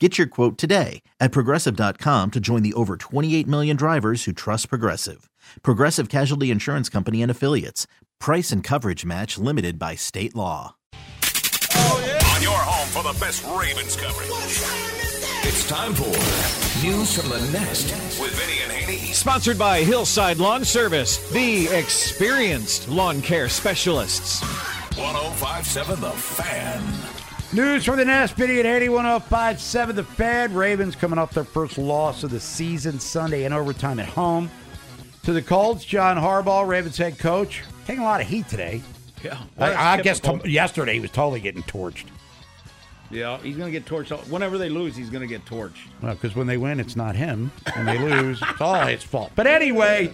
Get your quote today at progressive.com to join the over 28 million drivers who trust Progressive. Progressive Casualty Insurance Company and Affiliates. Price and coverage match limited by state law. On your home for the best Ravens coverage. It's time for News from the Nest with Vinny and Haney. Sponsored by Hillside Lawn Service, the experienced lawn care specialists. 1057 The Fan. News from the Vinny at 81057 The Fed. Ravens coming off their first loss of the season Sunday in overtime at home. To the Colts, John Harbaugh, Ravens head coach, taking a lot of heat today. Yeah, I, I guess t- yesterday he was totally getting torched. yeah, he's going to get torched. Whenever they lose, he's going to get torched. Well, because when they win, it's not him. When they lose, it's all his fault. But anyway,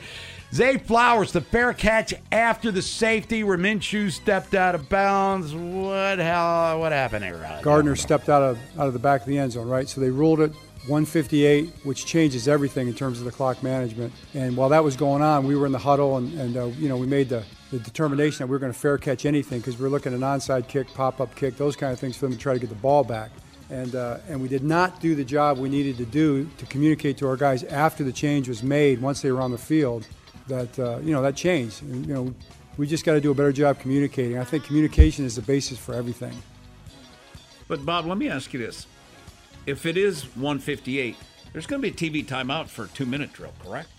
Zay Flowers, the fair catch after the safety. where Reminshew stepped out of bounds. What hell? What happened there? Rod? Gardner stepped out of out of the back of the end zone, right? So they ruled it 158, which changes everything in terms of the clock management. And while that was going on, we were in the huddle, and, and uh, you know we made the, the determination that we were going to fair catch anything because we were looking at an onside kick, pop up kick, those kind of things for them to try to get the ball back. And uh, and we did not do the job we needed to do to communicate to our guys after the change was made once they were on the field that uh, you know that changed. And, you know we just got to do a better job communicating. I think communication is the basis for everything. But Bob, let me ask you this: If it is 158, there's going to be a TV timeout for a two-minute drill, correct?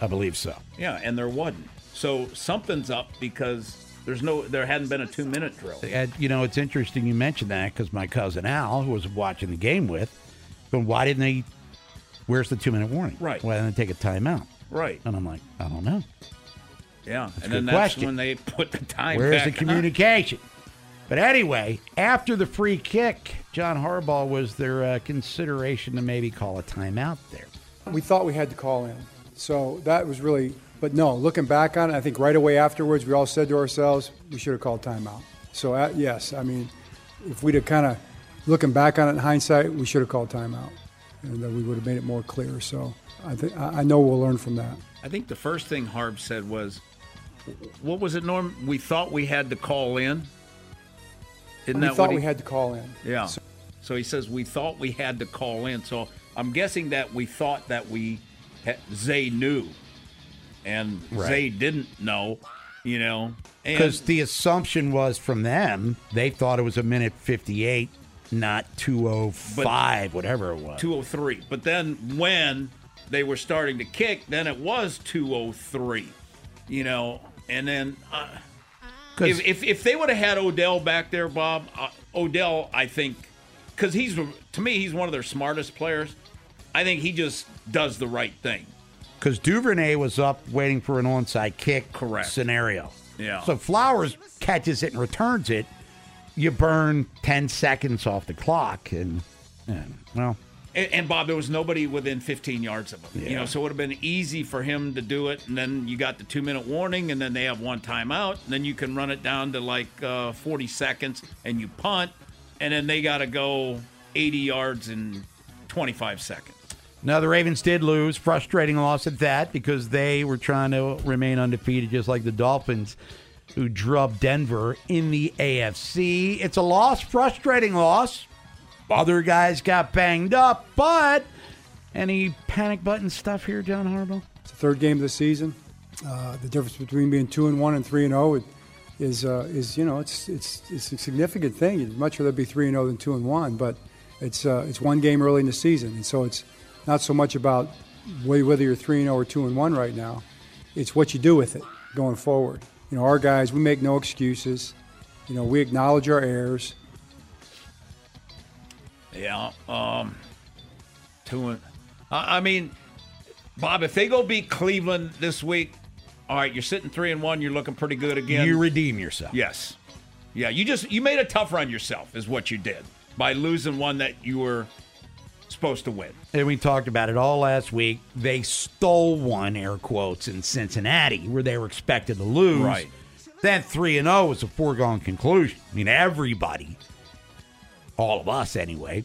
I believe so. Yeah, and there wasn't. So something's up because there's no, there hadn't been a two-minute drill. And, you know, it's interesting you mentioned that because my cousin Al, who was watching the game with, but why didn't they? Where's the two minute warning? Right. Why didn't they take a timeout? Right. And I'm like, I don't know. Yeah, a and then good that's question. when they put the time. Where's back the communication? But anyway, after the free kick, John Harbaugh was their uh, consideration to maybe call a timeout there. We thought we had to call in. So that was really, but no, looking back on it, I think right away afterwards, we all said to ourselves, we should have called timeout. So, uh, yes, I mean, if we'd have kind of, looking back on it in hindsight, we should have called timeout. And then we would have made it more clear. So I, think I I know we'll learn from that. I think the first thing Harb said was, "What was it, Norm? We thought we had to call in." Isn't we that thought what he, we had to call in. Yeah. So, he says we thought we had to call in. So I'm guessing that we thought that we had, Zay knew, and Right. Zay didn't know. You know, and Because the assumption was from them, they thought it was a minute 58, not 205, whatever it was. 203. But then when they were starting to kick, then it was 203. You know, and then uh, if, if if they would have had Odell back there, Bob, uh, Odell, I think, because he's to me he's one of their smartest players. I think he just does the right thing. Because Duvernay was up waiting for an onside kick Correct. scenario. Yeah. So Flowers catches it and returns it. You burn 10 seconds off the clock. And, and well, And, and Bob, there was nobody within 15 yards of him. You know, so it would have been easy for him to do it. And then you got the two minute warning, and then they have one timeout. And then you can run it down to like uh, 40 seconds, and you punt, and then they got to go 80 yards in 25 seconds. Now the Ravens did lose. Frustrating loss at that because they were trying to remain undefeated, just like the Dolphins, who drubbed Denver in the AFC. It's a loss, frustrating loss. Other guys got banged up, but any panic button stuff here, John Harbaugh? It's the third game of the season. Uh, the difference between being two and one and three and zero is uh, is you know it's it's it's a significant thing. You'd much rather be three and zero than two and one. But It's uh, it's one game early in the season, and so it's not so much about whether you're three and zero or two and one right now. It's what you do with it going forward. You know, our guys, we make no excuses. You know, we acknowledge our errors. Yeah. Um, two and, I I mean, Bob, if they go beat Cleveland this week, all right, you're sitting three and one. You're looking pretty good again. You redeem yourself. yes. Yeah. You just you made a tough run yourself, is what you did by losing one that you were supposed to win. And we talked about it all last week. They stole one, air quotes, in Cincinnati, where they were expected to lose. Right. Then 3 and 0 was a foregone conclusion. I mean, everybody, all of us anyway,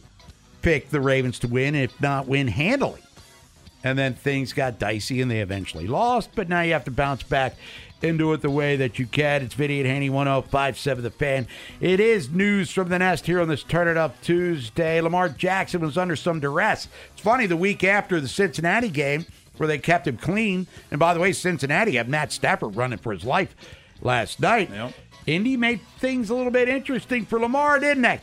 picked the Ravens to win, if not win handily. And then things got dicey and they eventually lost, but now you have to bounce back into it the way that you can. It's Vinny and Haney 1057 The Fan. It is news from the nest here on this Turn It Up Tuesday. Lamar Jackson was under some duress. It's funny, the week after the Cincinnati game, where they kept him clean, and by the way, Cincinnati had Matt Stafford running for his life last night. Yep. Indy made things a little bit interesting for Lamar, didn't they?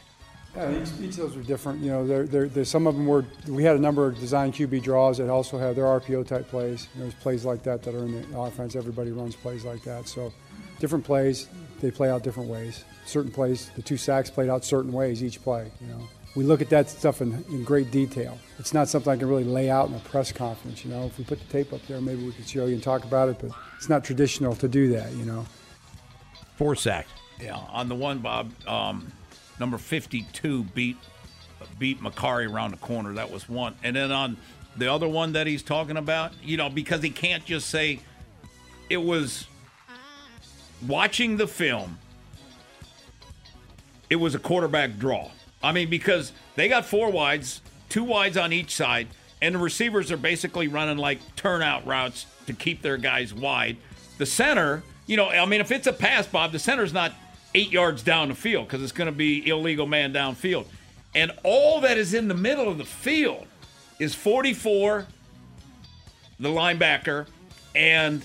Yeah, each, each of those were different. You know, there, there, there's some of them were. We had a number of design QB draws that also have their RPO type plays. There's plays like that that are in the offense. Everybody runs plays like that. So, different plays, they play out different ways. Certain plays, the two sacks played out certain ways each play. You know, we look at that stuff in, in great detail. It's not something I can really lay out in a press conference. You know, if we put the tape up there, maybe we could show you and talk about it. But it's not traditional to do that. You know. Four sacks. Yeah, on the one, Bob, um, number 52 beat beat Mekari around the corner. That was one. And then on the other one that he's talking about, you know, because he can't just say it was watching the film, it was a quarterback draw. I mean, because they got four wides, two wides on each side, and the receivers are basically running like turnout routes to keep their guys wide. The center, you know, I mean, if it's a pass, Bob, the center's not eight yards down the field because it's going to be illegal man downfield. And all that is in the middle of the field is 44, the linebacker, and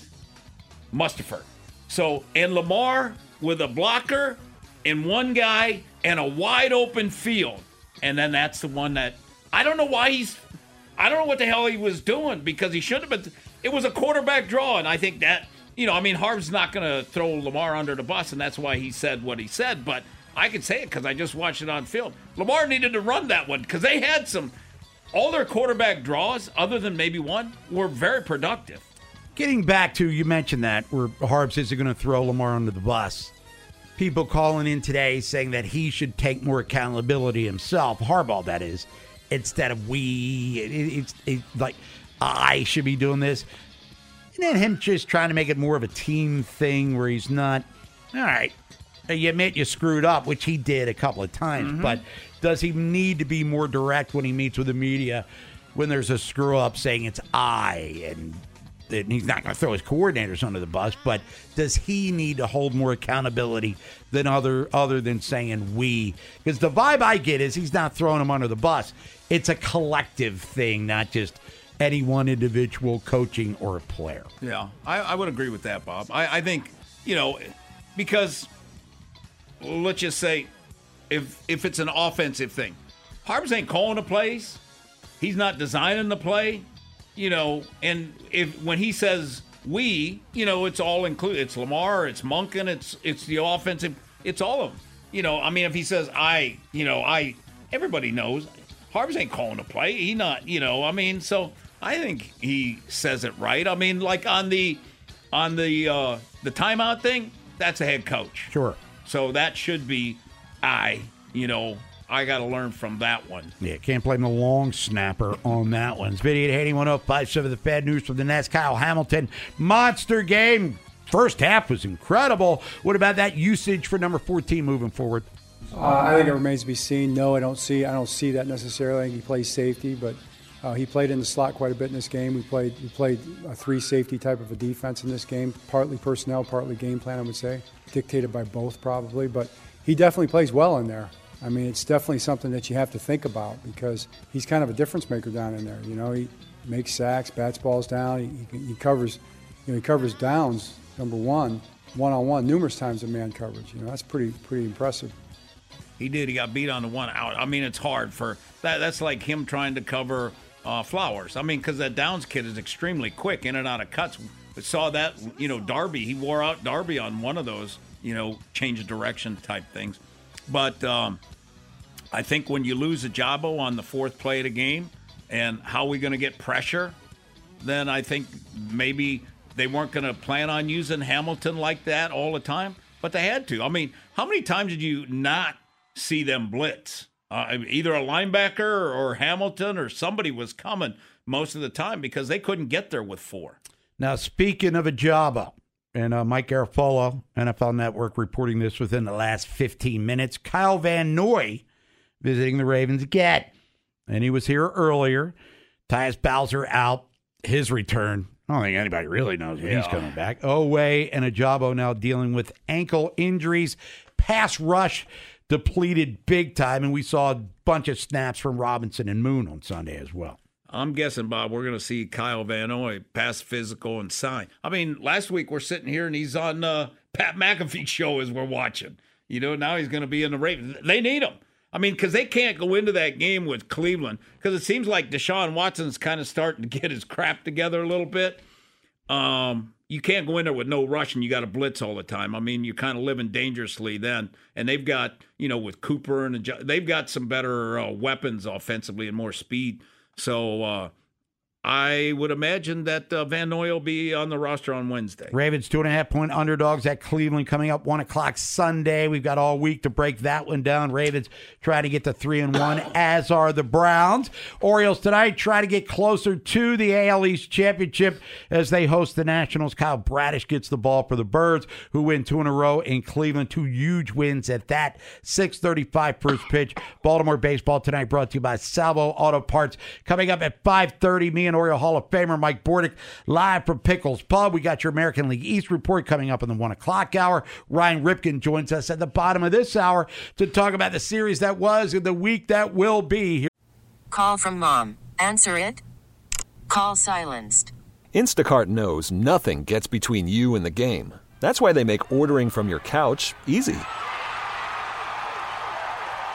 Mustaford. So, and Lamar with a blocker and one guy and a wide open field. And then that's the one that I don't know why he's, I don't know what the hell he was doing because he shouldn't have been. It was a quarterback draw. And I think that, you know, I mean, Harb's not going to throw Lamar under the bus. And that's why he said what he said. But I can say it because I just watched it on film. Lamar needed to run that one because they had some, all their quarterback draws, other than maybe one, were very productive. Getting back to you mentioned that where Harbs isn't going to throw Lamar under the bus. People calling in today saying that he should take more accountability himself, Harbaugh that is, instead of we. It, it's it, like I should be doing this, and then him just trying to make it more of a team thing where he's not. All right, you admit you screwed up, which he did a couple of times, mm-hmm. but does he need to be more direct when he meets with the media when there's a screw up saying it's I and and he's not going to throw his coordinators under the bus, but does he need to hold more accountability than other other than saying we? Because the vibe I get is he's not throwing them under the bus. It's a collective thing, not just any one individual coaching or a player. Yeah, I, I would agree with that, Bob. I, I think you know because let's just say if if it's an offensive thing, Harbs ain't calling the plays. He's not designing the play, you know. And if when he says we, you know, it's all included. It's Lamar, it's Monken, it's it's the offensive, it's all of them. You know, I mean, if he says I, you know, I, everybody knows Harbs ain't calling the play. He not, you know. I mean, so I think he says it right. I mean, like on the on the uh the timeout thing, that's a head coach. Sure. So that should be I, you know, I got to learn from that one. Yeah, can't blame the long snapper on that one. It's Vinny at Haney 1057 The Fed News from the Nest. Kyle Hamilton, monster game. First half was incredible. What about that usage for number 14 moving forward? Uh, I think it remains to be seen. No, I don't see. I don't see that necessarily. I think he plays safety, but uh, he played in the slot quite a bit in this game. We played we played a three safety type of a defense in this game, partly personnel, partly game plan. I would say, dictated by both probably, but he definitely plays well in there. I mean, it's definitely something that you have to think about because he's kind of a difference maker down in there. You know, he makes sacks, bats balls down. He, he, covers, you know, he covers downs. Number one, one on one, numerous times in man coverage. You know, that's pretty pretty impressive. He did. He got beat on the one out. I mean, it's hard for that. That's like him trying to cover uh, Flowers. I mean, because that Downs kid is extremely quick in and out of cuts. We saw that, you know, Darby. He wore out Darby on one of those, you know, change of direction type things. But um, I think when you lose Ojabo on the fourth play of the game, and how are we going to get pressure? Then I think maybe they weren't going to plan on using Hamilton like that all the time, but they had to. I mean, how many times did you not see them blitz? Uh, either a linebacker or Hamilton or somebody was coming most of the time because they couldn't get there with four. Now, speaking of Ojabo, and uh, Mike Garafolo, NFL Network, reporting this within the last 15 minutes. Kyle Van Noy visiting the Ravens again. And he was here earlier. Tyus Bowser out. His return. I don't think anybody really knows when he's coming back. Oweh and Ojabo now dealing with ankle injuries. Pass rush depleted big time. And we saw a bunch of snaps from Robinson and Moon on Sunday as well. I'm guessing, Bob, we're going to see Kyle Van Noy pass physical and sign. I mean, last week we're sitting here and he's on uh, Pat McAfee's show as we're watching. You know, now he's going to be in the Ravens. They need him. I mean, because they can't go into that game with Cleveland because it seems like Deshaun Watson's kind of starting to get his crap together a little bit. Um, you can't go in there with no rush and you got to blitz all the time. I mean, you're kind of living dangerously then. And they've got, you know, with Cooper and they've got some better uh, weapons offensively and more speed. So uh, I would imagine that uh, Van Noy will be on the roster on Wednesday. Ravens two and a half point underdogs at Cleveland coming up one o'clock Sunday. We've got all week to break that one down. Ravens try to get to three and one, as are the Browns. Orioles tonight try to get closer to the AL East championship as they host the Nationals. Kyle Bradish gets the ball for the Birds, who win two in a row in Cleveland. Two huge wins at that. Six thirty-five first pitch. Baltimore baseball tonight brought to you by Salvo Auto Parts. Coming up at five thirty. Me and Oriole Hall of Famer Mike Bordick live from Pickles Pub. We got your American League East report coming up in the one o'clock hour. Ryan Ripken joins us at the bottom of this hour to talk about the series that was and the week that will be. Call from mom. Answer it. Call silenced. Instacart knows nothing gets between you and the game. That's why they make ordering from your couch easy.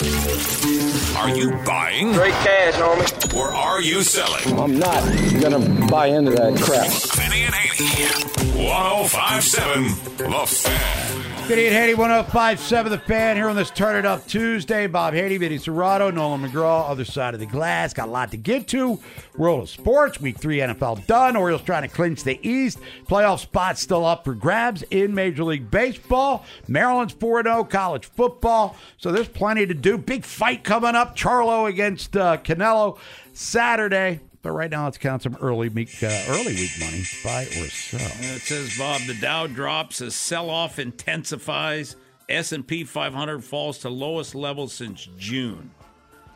Are you buying? Straight cash, homie. Or are you selling? I'm not gonna buy into that crap. Vinny and Haney. 1057 The Fan. And Haney, 1057 The Fan here on this Turn It Up Tuesday. Bob Haney, Vinny Serrato, Nolan McGraw, other side of the glass. Got a lot to get to. World of sports, week three NFL done. Orioles trying to clinch the East. Playoff spots still up for grabs in Major League Baseball. Maryland's 4 0 college football. So there's plenty to do. Big fight coming up. Charlo against uh, Canelo Saturday. But right now, let's count some early week, uh, early week money, buy or sell. It says Bob, the Dow drops as sell-off intensifies. S&P 500 falls to lowest levels since June.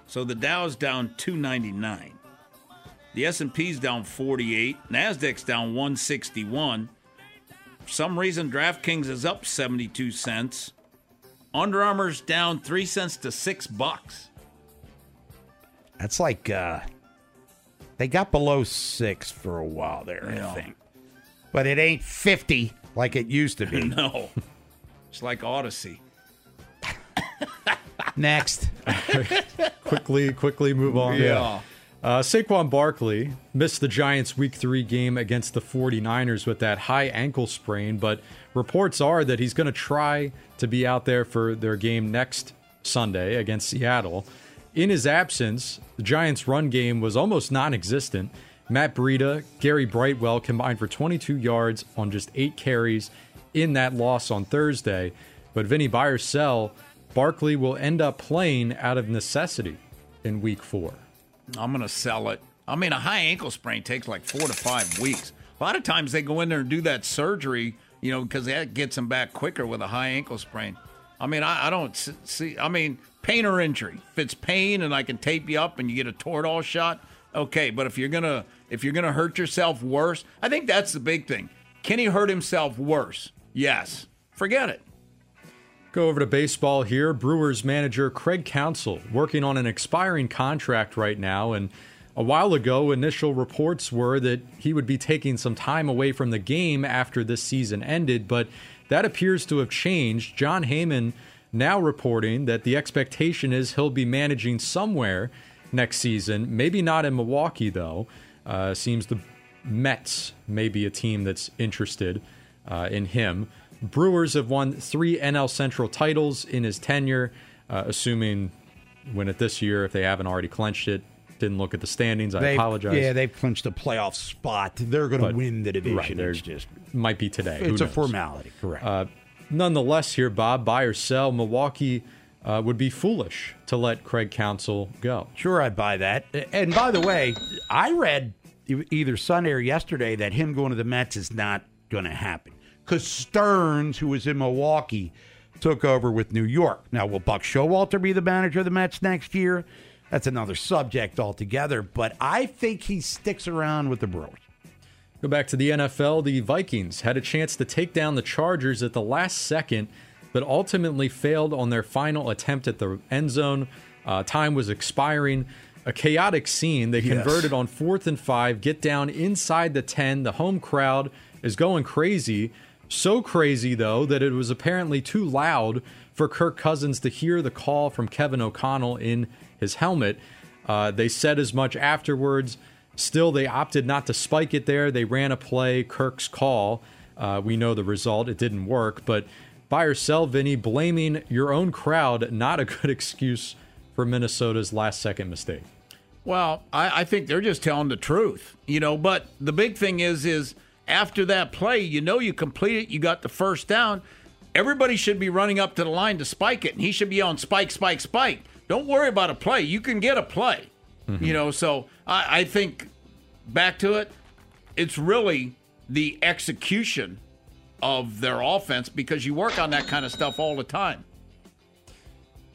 So the Dow's down 299. The S&P's down 48. Nasdaq's down 161. For some reason DraftKings is up 72 cents. Under Armour's down 3 cents to 6 bucks. That's like uh, they got below six for a while there, Yeah. I think. But it ain't fifty like it used to be. No. It's like Odyssey. Next. quickly, quickly move on. Yeah. Uh, Saquon Barkley missed the Giants' Week 3 game against the 49ers with that high ankle sprain, but reports are that he's going to try to be out there for their game next Sunday against Seattle. In his absence, the Giants' run game was almost non existent. Matt Breida, Gary Brightwell combined for 22 yards on just eight carries in that loss on Thursday. But Vinny Buyer sell, Barkley will end up playing out of necessity in Week 4. I'm going to sell it. I mean, a high ankle sprain takes like four to five weeks. A lot of times they go in there and do that surgery, you know, because that gets them back quicker with a high ankle sprain. I mean, I, I don't see. I mean, pain or injury. If it's pain and I can tape you up and you get a Toradol shot, okay. But if you're gonna if you're gonna hurt yourself worse, I think that's the big thing. Can he hurt himself worse? Yes. Forget it. Go over to baseball here. Brewers manager Craig Counsell working on an expiring contract right now. And a while ago, initial reports were that he would be taking some time away from the game after this season ended, but that appears to have changed. Jon Heyman now reporting that the expectation is he'll be managing somewhere next season. Maybe not in Milwaukee, though. Uh, seems the Mets may be a team that's interested uh, in him. Brewers have won three NL Central titles in his tenure, uh, assuming win it this year if they haven't already clenched it. Didn't look at the standings. I They- apologize. Yeah, they've clinched a playoff spot. They're going to But- win the division. Right, they're it's just might be today. Who it's a knows? formality, correct? Uh, nonetheless, here, Bob, buy or sell. Milwaukee uh, would be foolish to let Craig Counsell go. Sure, I buy that. And by the way, I read e- either Sunday or yesterday that him going to the Mets is not going to happen because Stearns, who was in Milwaukee, took over with New York. Now, will Buck Showalter be the manager of the Mets next year? That's another subject altogether. But I think he sticks around with the Brewers. Go back to the NFL. The Vikings had a chance to take down the Chargers at the last second, but ultimately failed on their final attempt at the end zone. Uh, time was expiring. A chaotic scene. They Yes. converted on fourth and five, get down inside the 10. The home crowd is going crazy. So crazy, though, that it was apparently too loud for Kirk Cousins to hear the call from Kevin O'Connell in his helmet. Uh, they said as much afterwards. Still, they opted not to spike it there. They ran a play, Kirk's call. Uh, we know the result. It didn't work. But buy or sell, Vinny, blaming your own crowd, not a good excuse for Minnesota's last second mistake. Well, I, I think they're just telling the truth, you know. But the big thing is, is after that play, you know, you complete it, you got the first down. Everybody should be running up to the line to spike it, and he should be on spike, spike, spike. Don't worry about a play. You can get a play, you know. So I, I think back to it, it's really the execution of their offense because you work on that kind of stuff all the time.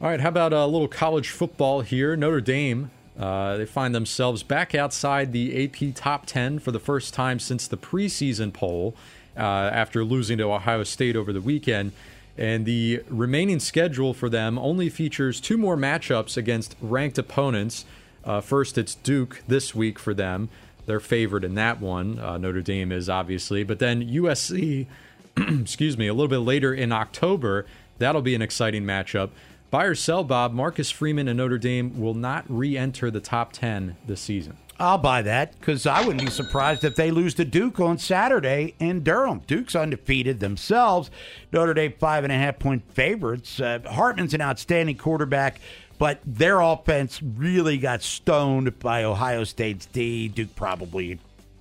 All right, how about a little college football here? Notre Dame, uh, they find themselves back outside the AP top 10 for the first time since the preseason poll uh, after losing to Ohio State over the weekend. And the remaining schedule for them only features two more matchups against ranked opponents. Uh, first, it's Duke this week for them. They're favored in that one. Uh, Notre Dame is obviously. But then USC, excuse me, a little bit later in October, that'll be an exciting matchup. Buy or sell, Bob, Marcus Freeman and Notre Dame will not re enter the top 10 this season. I'll buy that because I wouldn't be surprised if they lose to Duke on Saturday in Durham. Duke's undefeated themselves. Notre Dame five and a half point favorites. Uh, Hartman's an outstanding quarterback, but their offense really got stoned by Ohio State's D. Duke probably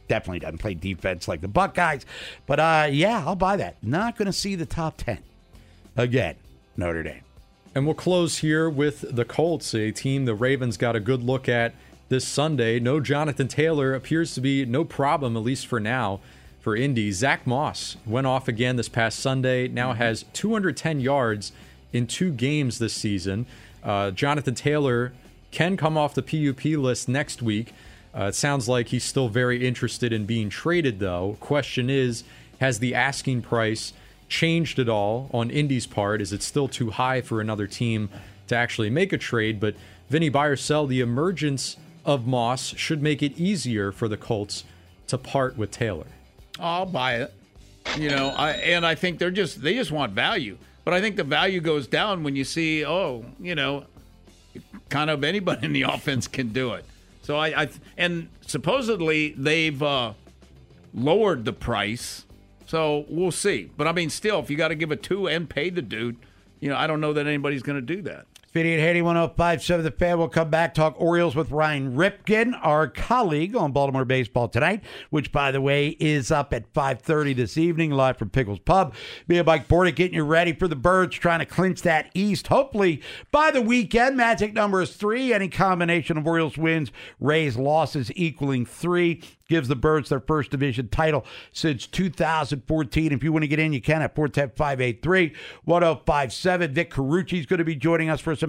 definitely doesn't play defense like the Buckeyes, but uh, yeah, I'll buy that. Not going to see the top ten again. Notre Dame. And we'll close here with the Colts, a team the Ravens got a good look at this Sunday. No Jonathan Taylor appears to be no problem, at least for now, for Indy. Zach Moss went off again this past Sunday, now has 210 yards in two games this season. Uh, Jonathan Taylor can come off the PUP list next week. Uh, it sounds like he's still very interested in being traded, though. Question is, has the asking price changed at all on Indy's part? Is it still too high for another team to actually make a trade? But Vinny buy or sell, the emergence of Moss should make it easier for the Colts to part with Taylor. I'll buy it. You know, I and I think they're just they just want value. But I think the value goes down when you see, oh, you know, kind of anybody in the offense can do it. So I, I and supposedly they've uh, lowered the price. So we'll see. But I mean, still, if you got to give a two and pay the dude, you know, I don't know that anybody's going to do that. Fitty and Haiti 1057 The Fan. We'll come back, talk Orioles with Ryan Ripken, our colleague on Baltimore Baseball tonight, which, by the way, is up at 5.30 this evening, live from Pickles Pub. Me and Mike Bordick getting you ready for the Birds, trying to clinch that East. Hopefully, by the weekend, magic number is three. Any combination of Orioles wins, Rays losses equaling three gives the Birds their first division title since 2014. If you want to get in, you can at 410 583 1057. Vic Carucci is going to be joining us for some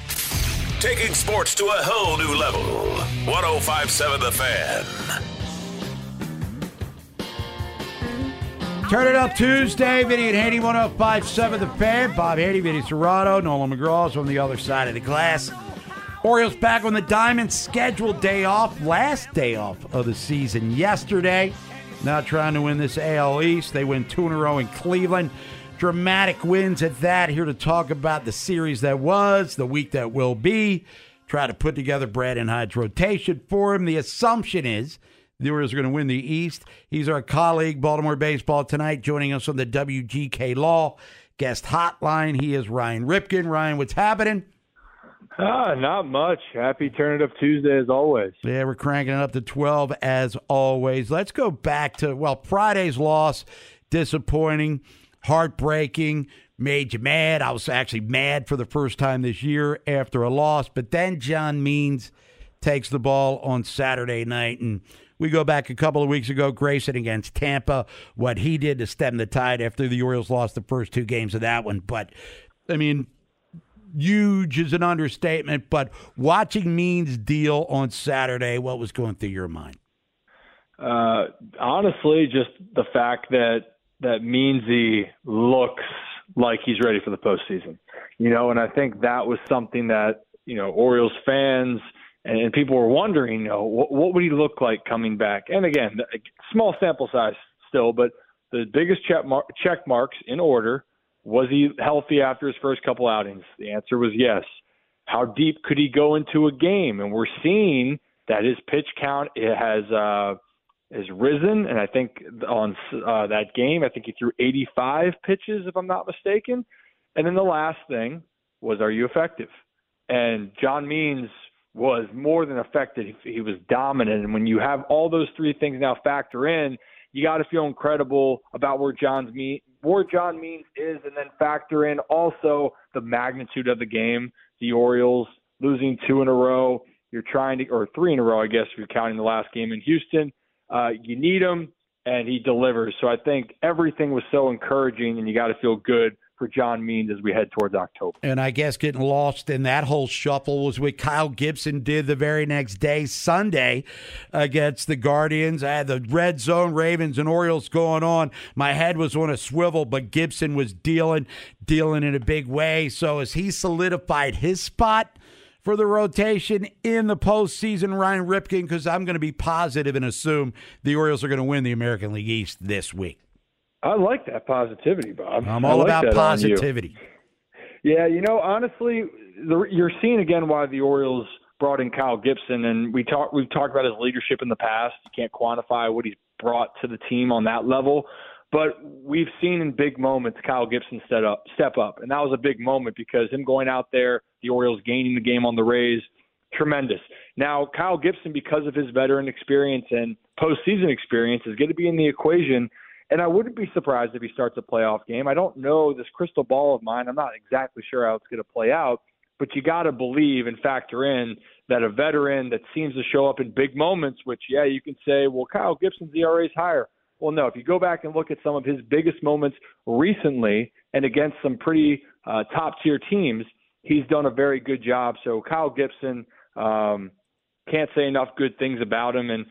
Taking sports to a whole new level. 1057 The Fan. Turn it up Tuesday. Vinny and Haney 1057 The Fan. Bob Haney, Vinny Serrato, Nolan McGraw is on the other side of the glass. Orioles back on the diamond. Scheduled day off. Last day off of the season yesterday. Now trying to win this AL East. They win two in a row in Cleveland. Dramatic wins at that. Here to talk about the series that was, the week that will be. Try to put together Brandon Hyde's rotation for him. The assumption is the Orioles are going to win the East. He's our colleague, Baltimore Baseball Tonight, joining us on the WGK Law guest hotline. He is Ryan Ripken. Ryan, what's happening? Ah, not much. Happy Turn It Up Tuesday as always. Yeah, we're cranking it up to 12 as always. Let's go back to, well, Friday's loss, disappointing, heartbreaking, made you mad. I was actually mad for the first time this year after a loss. But then John Means takes the ball on Saturday night and we go back a couple of weeks ago, Grayson against Tampa, what he did to stem the tide after the Orioles lost the first two games of that one. But, I mean, huge is an understatement, but watching Means deal on Saturday, what was going through your mind? Uh, honestly, just the fact that that Meansy looks like he's ready for the postseason. You know, and I think that was something that you know Orioles fans and, and people were wondering, you know, what, what would he look like coming back? And again, small sample size still, but the biggest check, mar- check marks in order was he healthy after his first couple outings? The answer was yes. How deep could he go into a game? And we're seeing that his pitch count it has uh, has risen, and I think on uh, that game, I think he threw 85 pitches, if I'm not mistaken. And then the last thing was, are you effective? And John Means was more than effective. He, he was dominant. And when you have all those three things now factor in, you got to feel incredible about where John's mean, where John Means is, and then factor in also the magnitude of the game. The Orioles losing two in a row. You're trying to, or three in a row, I guess, if you're counting the last game in Houston. Uh, you need him, and he delivers. So I think everything was so encouraging, and you got to feel good for John Means as we head towards October. And I guess getting lost in that whole shuffle was what Kyle Gibson did the very next day, Sunday, against the Guardians. I had the red zone Ravens and Orioles going on. My head was on a swivel, but Gibson was dealing, dealing in a big way. So as he solidified his spot for the rotation in the postseason, Ryan Ripken, because I'm going to be positive and assume the Orioles are going to win the American League East this week. I like that positivity, Bob. I'm all like about positivity. Yeah, you know, honestly, the, you're seeing again why the Orioles brought in Kyle Gibson, and we talked we've talked about his leadership in the past. You can't quantify what he's brought to the team on that level, but we've seen in big moments Kyle Gibson step up, step up, and that was a big moment because him going out there, the Orioles gaining the game on the Rays, tremendous. Now, Kyle Gibson, because of his veteran experience and postseason experience, is going to be in the equation and I wouldn't be surprised if he starts a playoff game. I don't know this crystal ball of mine. I'm not exactly sure how it's going to play out, but you got to believe and factor in that a veteran that seems to show up in big moments, which, yeah, you can say, well, Kyle Gibson's ERA is higher. Well, no, if you go back and look at some of his biggest moments recently and against some pretty uh, top tier teams, he's done a very good job. So Kyle Gibson, um, can't say enough good things about him. And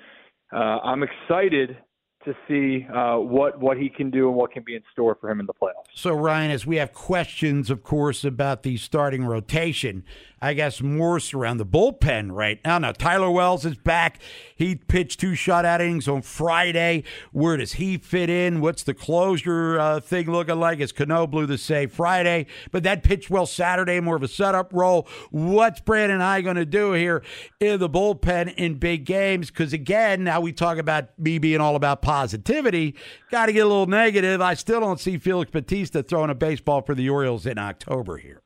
uh, I'm excited to see uh, what what he can do and what can be in store for him in the playoffs. So Ryan, as we have questions, of course, about the starting rotation, I guess more around the bullpen right now. Now Tyler Wells is back. He pitched two shutout innings on Friday. Where does he fit in? What's the closure uh, thing looking like? Is Cano blew the save Friday, but that pitched well Saturday, more of a setup role. What's Brandon Hyde going to do here in the bullpen in big games? Because again, now we talk about me being all about positivity. Got to get a little negative. I still don't see Felix Bautista throwing a baseball for the Orioles in October here.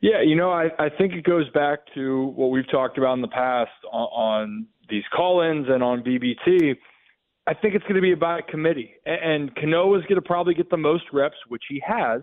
Yeah, you know, I, I think it goes back to what we've talked about in the past on, on these call-ins and on BBT. I think it's going to be by committee, and, and Cano is going to probably get the most reps, which he has.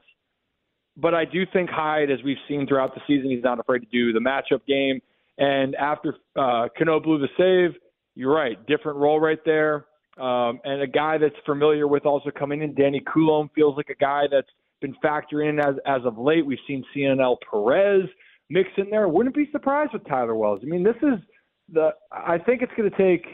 But I do think Hyde, as we've seen throughout the season, he's not afraid to do the matchup game. And after uh, Cano blew the save, you're right, different role right there. Um, and a guy that's familiar with also coming in, Danny Coulombe feels like a guy that's been factoring in as as of late. We've seen Cionel Perez mix in there. Wouldn't be surprised with Tyler Wells. I mean, this is the. I think it's going to take.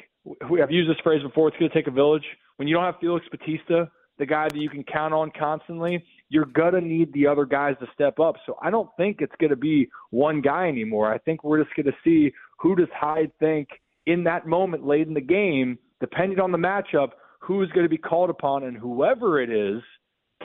We have used this phrase before. It's going to take a village. When you don't have Felix Bautista, the guy that you can count on constantly, you're gonna need the other guys to step up. So I don't think it's going to be one guy anymore. I think we're just going to see who does Hyde think in that moment late in the game, depending on the matchup, who is going to be called upon, and whoever it is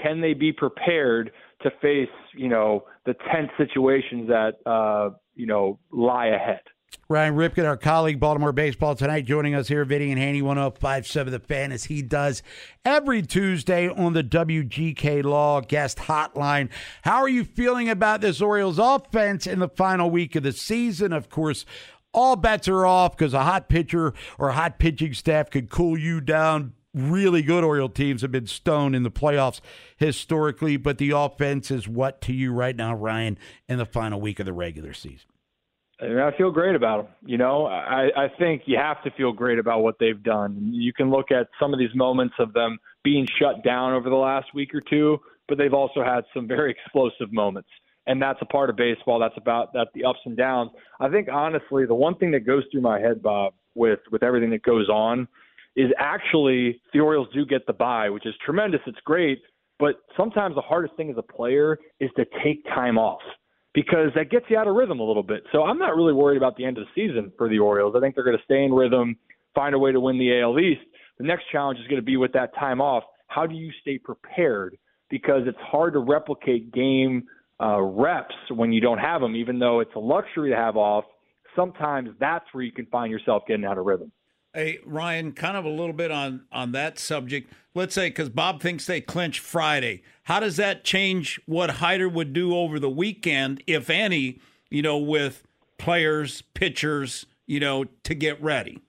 can they be prepared to face, you know, the tense situations that, uh, you know, lie ahead? Ryan Ripken, our colleague, Baltimore Baseball Tonight, joining us here, Vinny and Haney, 1057 The Fan, as he does every Tuesday on the WGK Law guest hotline. How are you feeling about this Orioles offense in the final week of the season? Of course, all bets are off because a hot pitcher or a hot pitching staff could cool you down really good Oriole teams have been stoned in the playoffs historically, but the offense is what to you right now, Ryan, in the final week of the regular season? I feel great about them. You know, I, I think you have to feel great about what they've done. You can look at some of these moments of them being shut down over the last week or two, but they've also had some very explosive moments. And that's a part of baseball. That's about that the ups and downs. I think honestly, the one thing that goes through my head, Bob, with with everything that goes on, is actually the Orioles do get the bye, which is tremendous. It's great. But sometimes the hardest thing as a player is to take time off because that gets you out of rhythm a little bit. So I'm not really worried about the end of the season for the Orioles. I think they're going to stay in rhythm, find a way to win the AL East. The next challenge is going to be with that time off. How do you stay prepared? Because it's hard to replicate game uh, reps when you don't have them, even though it's a luxury to have off. Sometimes that's where you can find yourself getting out of rhythm. Hey Ryan, kind of a little bit on on that subject. let's say, because Bob thinks they clinch Friday, how does that change what Hyder would do over the weekend, if any, you know, with players, pitchers, you know, to get ready?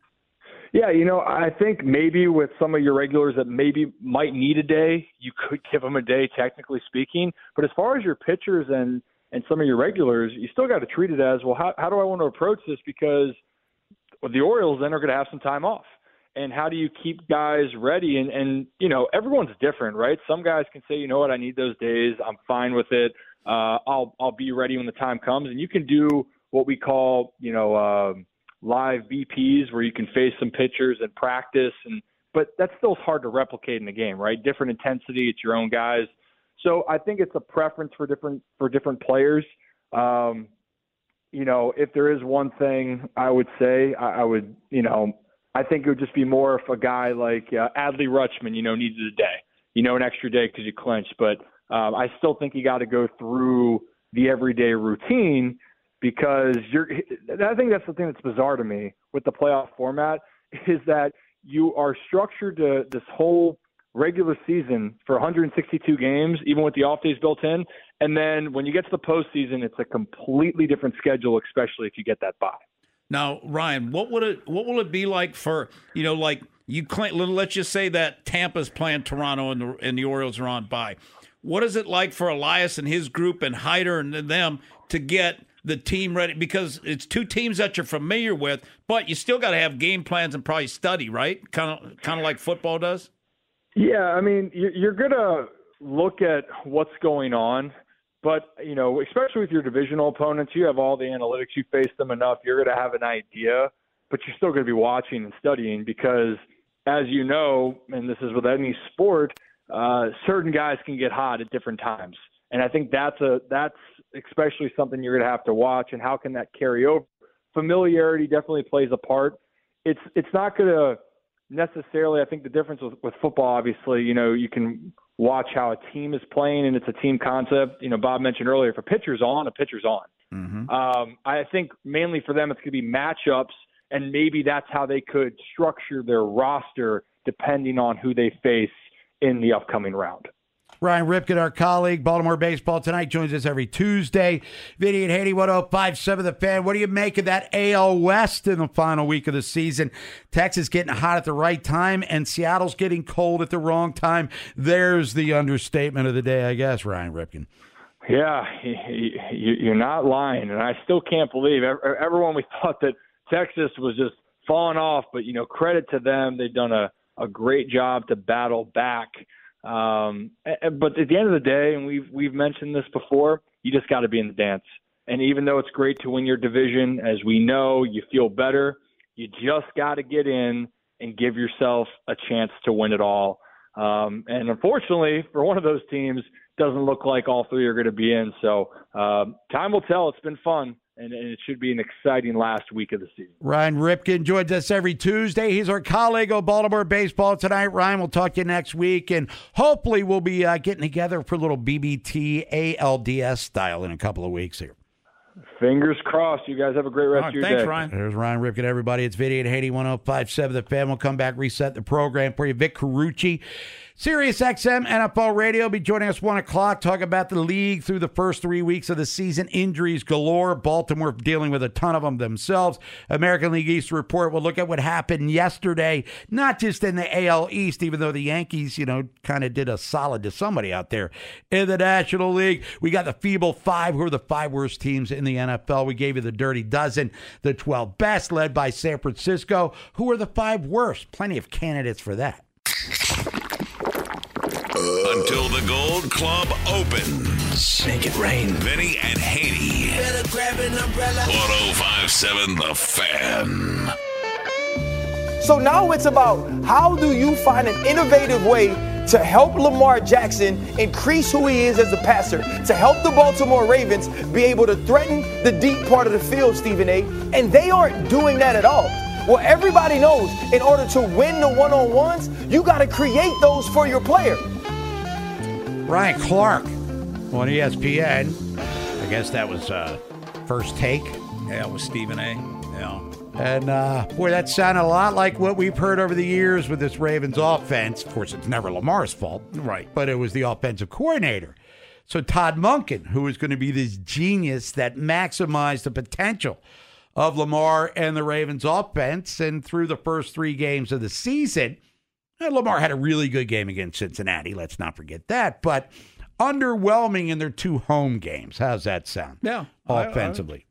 Yeah, you know, I think maybe with some of your regulars that maybe might need a day, you could give them a day, technically speaking. But as far as your pitchers and and some of your regulars, you still got to treat it as well. How how do I want to approach this? Because the Orioles then are going to have some time off, and how do you keep guys ready? And and you know, everyone's different, right? Some guys can say, you know what, I need those days. I'm fine with it. Uh, I'll I'll be ready when the time comes, and you can do what we call, you know. Uh, live BPs where you can face some pitchers and practice and but that's still hard to replicate in the game, right? Different intensity, it's your own guys. So I think it's a preference for different for different players. Um, you know, if there is one thing I would say, I, I would, you know, I think it would just be more if a guy like uh, Adley Rutschman, you know, needed a day, you know, an extra day because you clinched. But um, I still think you got to go through the everyday routine because you're I think that's the thing that's bizarre to me with the playoff format is that you are structured to this whole regular season for 162 games, even with the off days built in. And then when you get to the postseason, it's a completely different schedule, especially if you get that bye. Now, Ryan, what would it what will it be like for you know like you claim, let's just say that Tampa's playing Toronto and the and the Orioles are on bye. What is it like for Elias and his group and Hyder and them to get the team ready because it's two teams that you're familiar with, but you still got to have game plans and probably study, right? Kind of, kind of like football does. Yeah, I mean, you're gonna look at what's going on, but you know, especially with your divisional opponents, you have all the analytics. You face them enough, you're gonna have an idea, but you're still gonna be watching and studying because, as you know, and this is with any sport, uh, certain guys can get hot at different times, and I think that's a that's especially something you're going to have to watch, and how can that carry over? Familiarity definitely plays a part. It's it's not going to necessarily. I think the difference with, with football, obviously, you know, you can watch how a team is playing, and it's a team concept. You know, Bob mentioned earlier, if a pitcher's on, a pitcher's on. Mm-hmm. Um, I think mainly for them, it's going to be matchups, and maybe that's how they could structure their roster depending on who they face in the upcoming round. Ryan Ripken, our colleague, Baltimore Baseball Tonight, joins us every Tuesday. Vinny and Haney, 1057 The Fan. What do you make of that AL West in the final week of the season? Texas getting hot at the right time, and Seattle's getting cold at the wrong time. There's the understatement of the day, I guess, Ryan Ripken. Yeah, you're not lying, and I still can't believe everyone we thought that Texas was just falling off, but you know, credit to them, they've done a a great job to battle back. Um, but at the end of the day, and we've we've mentioned this before, you just got to be in the dance. And even though it's great to win your division, as we know, you feel better. You just got to get in and give yourself a chance to win it all. Um, and unfortunately, for one of those teams, doesn't look like all three are going to be in. So uh, time will tell. It's been fun and, and, it should be an exciting last week of the season. Ryan Ripken joins us every Tuesday. He's our colleague of Baltimore baseball tonight. Ryan, we'll talk to you next week, and hopefully we'll be uh, getting together for a little BBT ALDS style in a couple of weeks here. Fingers crossed. You guys have a great rest right, of your thanks, day. Thanks, Ryan. There's Ryan Ripken, everybody. It's Vinny and Haney 1057 The Fan. We'll come back, reset the program for you. Vic Carucci Sirius XM NFL Radio be joining us one o'clock. Talk about the league through the first three weeks of the season. Injuries galore. Baltimore dealing with a ton of them themselves. American League East report. We'll look at what happened yesterday, not just in the AL East, even though the Yankees, you know, kind of did a solid to somebody out there in the National League. We got the feeble five, who are the five worst teams in the NFL. We gave you the dirty dozen, the 12 best, led by San Francisco. Who are the five worst? Plenty of candidates for that. Until the Gold Club opens. Make it rain. Vinny and Haney. Better grab an umbrella. 1057 The Fan. So now it's about how do you find an innovative way to help Lamar Jackson increase who he is as a passer, to help the Baltimore Ravens be able to threaten the deep part of the field, Stephen A. And they aren't doing that at all. Well, everybody knows in order to win the one on ones, you got to create those for your player. Ryan Clark on ESPN. I guess that was uh, first take. Yeah, it was Stephen A. Yeah. And uh, boy, that sounded a lot like what we've heard over the years with this Ravens offense. Of course, it's never Lamar's fault, right? But it was the offensive coordinator. So Todd Monken, who was going to be this genius that maximized the potential of Lamar and the Ravens offense, and through the first three games of the season, Lamar had a really good game against Cincinnati. Let's not forget that, but underwhelming in their two home games. How's that sound? Yeah, offensively.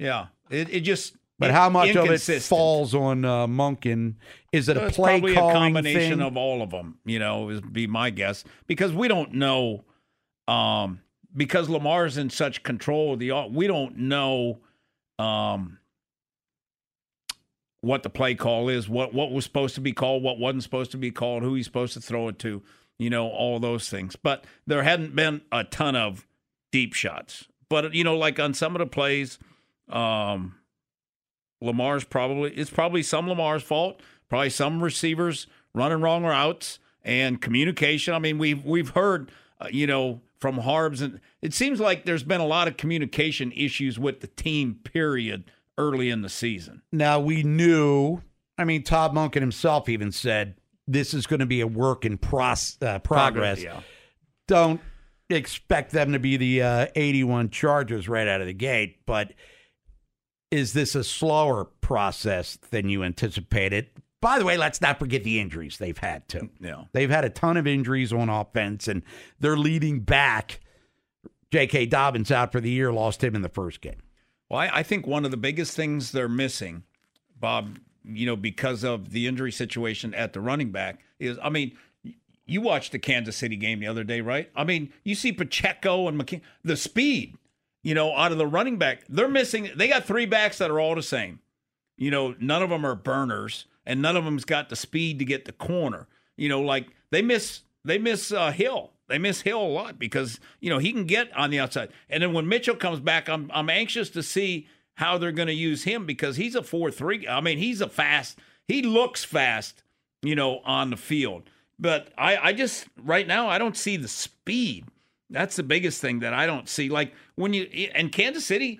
I, I, yeah, it, it just. But it, how much of it falls on uh, Monken? Is it so a it's play probably calling a combination thing? of all of them? You know, would be my guess because we don't know. Um, because Lamar's in such control of the, we don't know. Um, what the play call is, what what was supposed to be called, what wasn't supposed to be called, who he's supposed to throw it to, you know, all those things. But there hadn't been a ton of deep shots. But you know, like on some of the plays, um, Lamar's probably it's probably some Lamar's fault, probably some receivers running wrong routes and communication. I mean, we've we've heard, uh, you know, from Harbs, and it seems like there's been a lot of communication issues with the team. Period early in the season. Now we knew. I mean, Todd Monken himself even said this is going to be a work in pros, uh, progress. Progress, yeah. Don't expect them to be the uh, 81 Chargers right out of the gate, but is this a slower process than you anticipated? By the way, let's not forget the injuries they've had too. Yeah. They've had a ton of injuries on offense, and they're leading back. J.K. Dobbins out for the year, lost him in the first game. Well, I, I think one of the biggest things they're missing, Bob, you know, because of the injury situation at the running back is, I mean, you watched the Kansas City game the other day, right? I mean, you see Pacheco and McKin- the speed, you know, out of the running back. They're missing. They got three backs that are all the same. You know, none of them are burners, and none of them's got the speed to get the corner. You know, like they miss they miss uh, Hill. They miss Hill a lot because you know he can get on the outside. And then when Mitchell comes back, I'm I'm anxious to see how they're going to use him because he's a four three. I mean, he's a fast. He looks fast, you know, on the field. But I I just right now I don't see the speed. That's the biggest thing that I don't see. Like when you and Kansas City,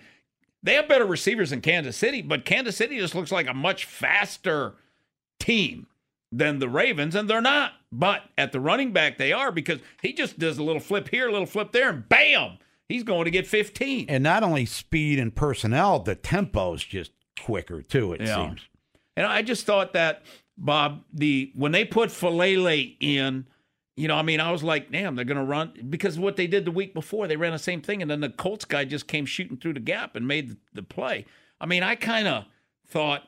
they have better receivers than Kansas City, but Kansas City just looks like a much faster team than the Ravens, and they're not. But at the running back, they are because he just does a little flip here, a little flip there, and bam, he's going to get 15. And not only speed and personnel, the tempo's just quicker too. It Yeah. seems. And I just thought that Bob, the when they put Faalele in, you know, I mean, I was like, damn, they're going to run because what they did the week before, they ran the same thing, and then the Colts guy just came shooting through the gap and made the, the play. I mean, I kind of thought,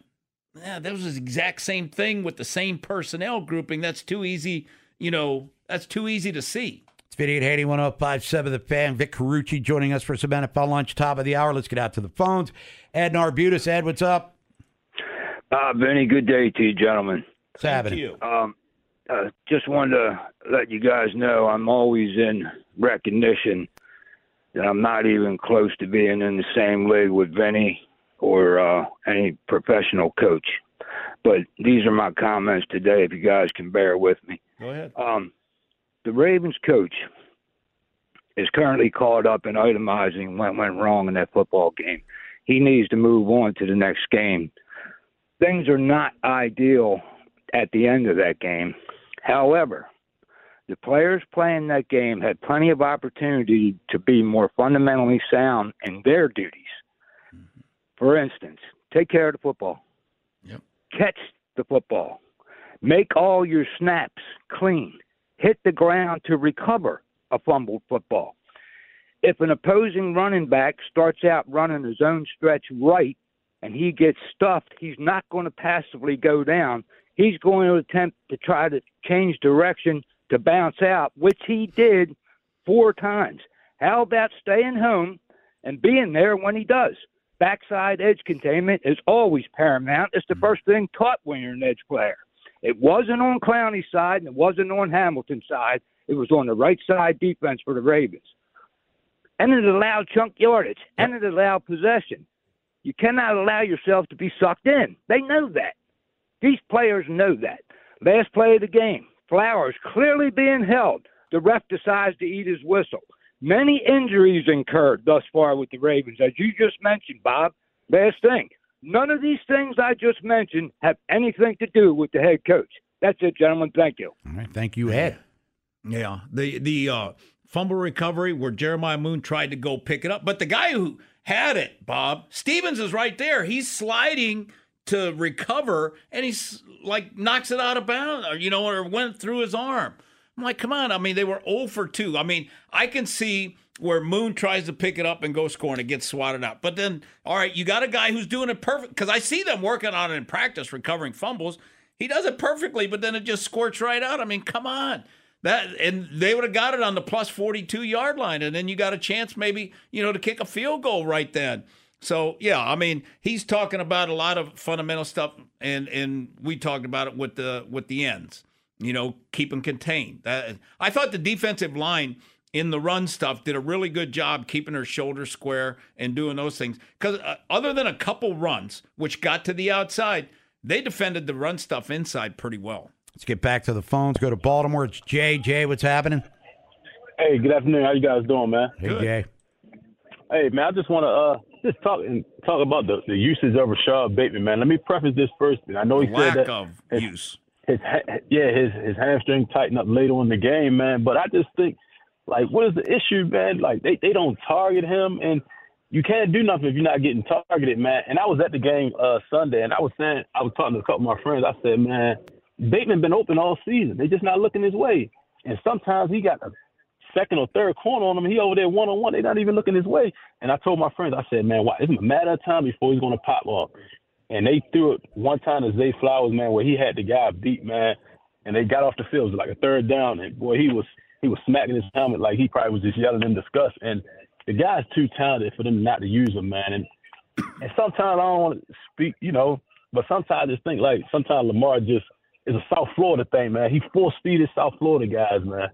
yeah, that was the exact same thing with the same personnel grouping. That's too easy, you know, that's too easy to see. It's Video 880 1057 The Fan. Vic Carucci joining us for some NFL lunch, top of the hour. Let's get out to the phones. Ed Narbutis. Ed, what's up? Uh, Benny, good day to you, gentlemen. What's happening? Um, uh, just wanted to let you guys know I'm always in recognition that I'm not even close to being in the same league with Vinny or uh, any professional coach. But these are my comments today, if you guys can bear with me. Go ahead. Um, the Ravens coach is currently caught up in itemizing what went wrong in that football game. He needs to move on to the next game. Things are not ideal at the end of that game. However, the players playing that game had plenty of opportunity to be more fundamentally sound in their duties. For instance, take care of the football. Yep. Catch the football. Make all your snaps clean. Hit the ground to recover a fumbled football. If an opposing running back starts out running his own stretch right and he gets stuffed, he's not going to passively go down. He's going to attempt to try to change direction to bounce out, which he did four times. How about staying home and being there when he does? Backside edge containment is always paramount. It's the mm-hmm. first thing taught when you're an edge player. It wasn't on Clowney's side and it wasn't on Hamilton's side. It was on the right side defense for the Ravens. And it allowed chunk yardage and it allowed possession. You cannot allow yourself to be sucked in. They know that. These players know that. Last play of the game, Flowers clearly being held. The ref decides to eat his whistle. Many injuries incurred thus far with the Ravens, as you just mentioned, Bob. Last thing, None of these things I just mentioned have anything to do with the head coach. That's it, gentlemen. Thank you. All right, thank you, Ed. Yeah, the the uh, fumble recovery where Jeremiah Moon tried to go pick it up, but the guy who had it, Bob Stephens, is right there. He's sliding to recover, and he's like knocks it out of bounds, or you know, or went through his arm. I'm like, come on. I mean, they were 0 for 2. I mean, I can see where Moon tries to pick it up and go score and it gets swatted out. But then, all right, you got a guy who's doing it perfect because I see them working on it in practice, recovering fumbles. He does it perfectly, but then it just squirts right out. I mean, come on. That and they would have got it on the plus 42 yard line, and then you got a chance maybe, you know, to kick a field goal right then. So yeah, I mean, he's talking about a lot of fundamental stuff, and and we talked about it with the with the ends. You know, keep them contained. That, I thought the defensive line in the run stuff did a really good job keeping her shoulders square and doing those things. Because uh, other than a couple runs, which got to the outside, they defended the run stuff inside pretty well. Let's get back to the phones. Go to Baltimore. It's Jay. Jay, what's happening? Hey, good afternoon. How you guys doing, man? Hey, Jay. Hey, man, I just want to uh just talk and talk about the, the usage of Rashod Bateman, man. Let me preface this first. I know he Lack said that of his, use. His yeah his his hamstring tightened up later in the game, man. But I just think like what is the issue, man? Like they they don't target him and. You can't do nothing if you're not getting targeted, man. And I was at the game uh Sunday, and I was saying, I was talking to a couple of my friends. I said, man, Bateman been open all season. They just not looking his way. And sometimes he got a second or third corner on him. He over there one on one. They not even looking his way. And I told my friends, I said, man, why? It's a matter of time before he's to pop off. And they threw it one time to Zay Flowers, man, where he had the guy beat, man. And they got off the field. It was like a third down. And boy, he was he was smacking his helmet like he probably was just yelling in disgust. And the guy's too talented for them not to use him, man. And and sometimes I don't want to speak, you know, but sometimes I just think like sometimes Lamar just is a South Florida thing, man. He force feeded South Florida guys, man.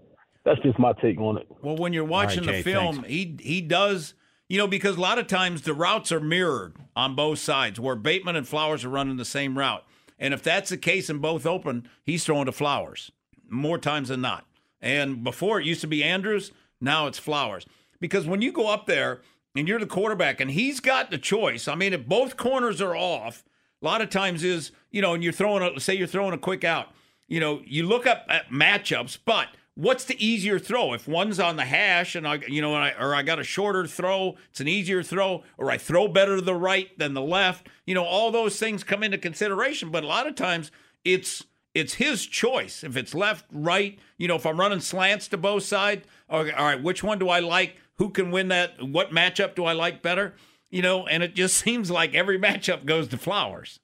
That's just my take on it. Well, when you're watching Jay, the film, he he does, you know, because a lot of times the routes are mirrored on both sides, where Bateman and Flowers are running the same route. And if that's the case and both open, he's throwing to Flowers more times than not. And before it used to be Andrews, now it's Flowers. Because when you go up there and you're the quarterback and he's got the choice, I mean, if both corners are off, a lot of times is, you know, and you're throwing a, say you're throwing a quick out, you know, you look up at matchups, but what's the easier throw? If one's on the hash and I, you know, I, or I got a shorter throw, it's an easier throw, or I throw better to the right than the left. You know, all those things come into consideration. But a lot of times it's it's his choice. If it's left, right, you know, if I'm running slants to both sides, okay, all right, which one do I like? Who can win that? What matchup do I like better? You know, and it just seems like every matchup goes to Flowers.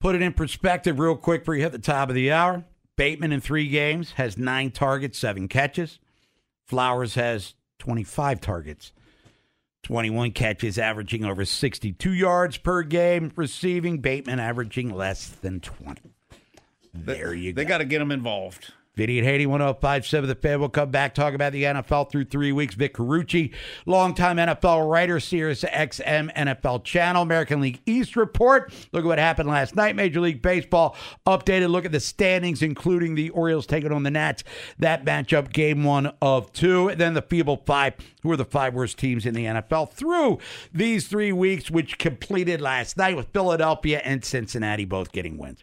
Put it in perspective real quick for you hit the top of the hour. Bateman in three games has nine targets, seven catches. Flowers has 25 targets, 21 catches, averaging over 62 yards per game. Receiving, Bateman averaging less than 20. There you They go. got to get them involved. Vinny at Haney 1057 The Fan. We'll come back, talk about the NFL through three weeks. Vic Carucci, longtime NFL writer, Sirius XM NFL channel, American League East report. Look at what happened last night. Major League Baseball updated look at the standings, including the Orioles taking on the Nats. That matchup, game one of two. And then the Feeble Five, who are the five worst teams in the NFL through these three weeks, which completed last night with Philadelphia and Cincinnati both getting wins.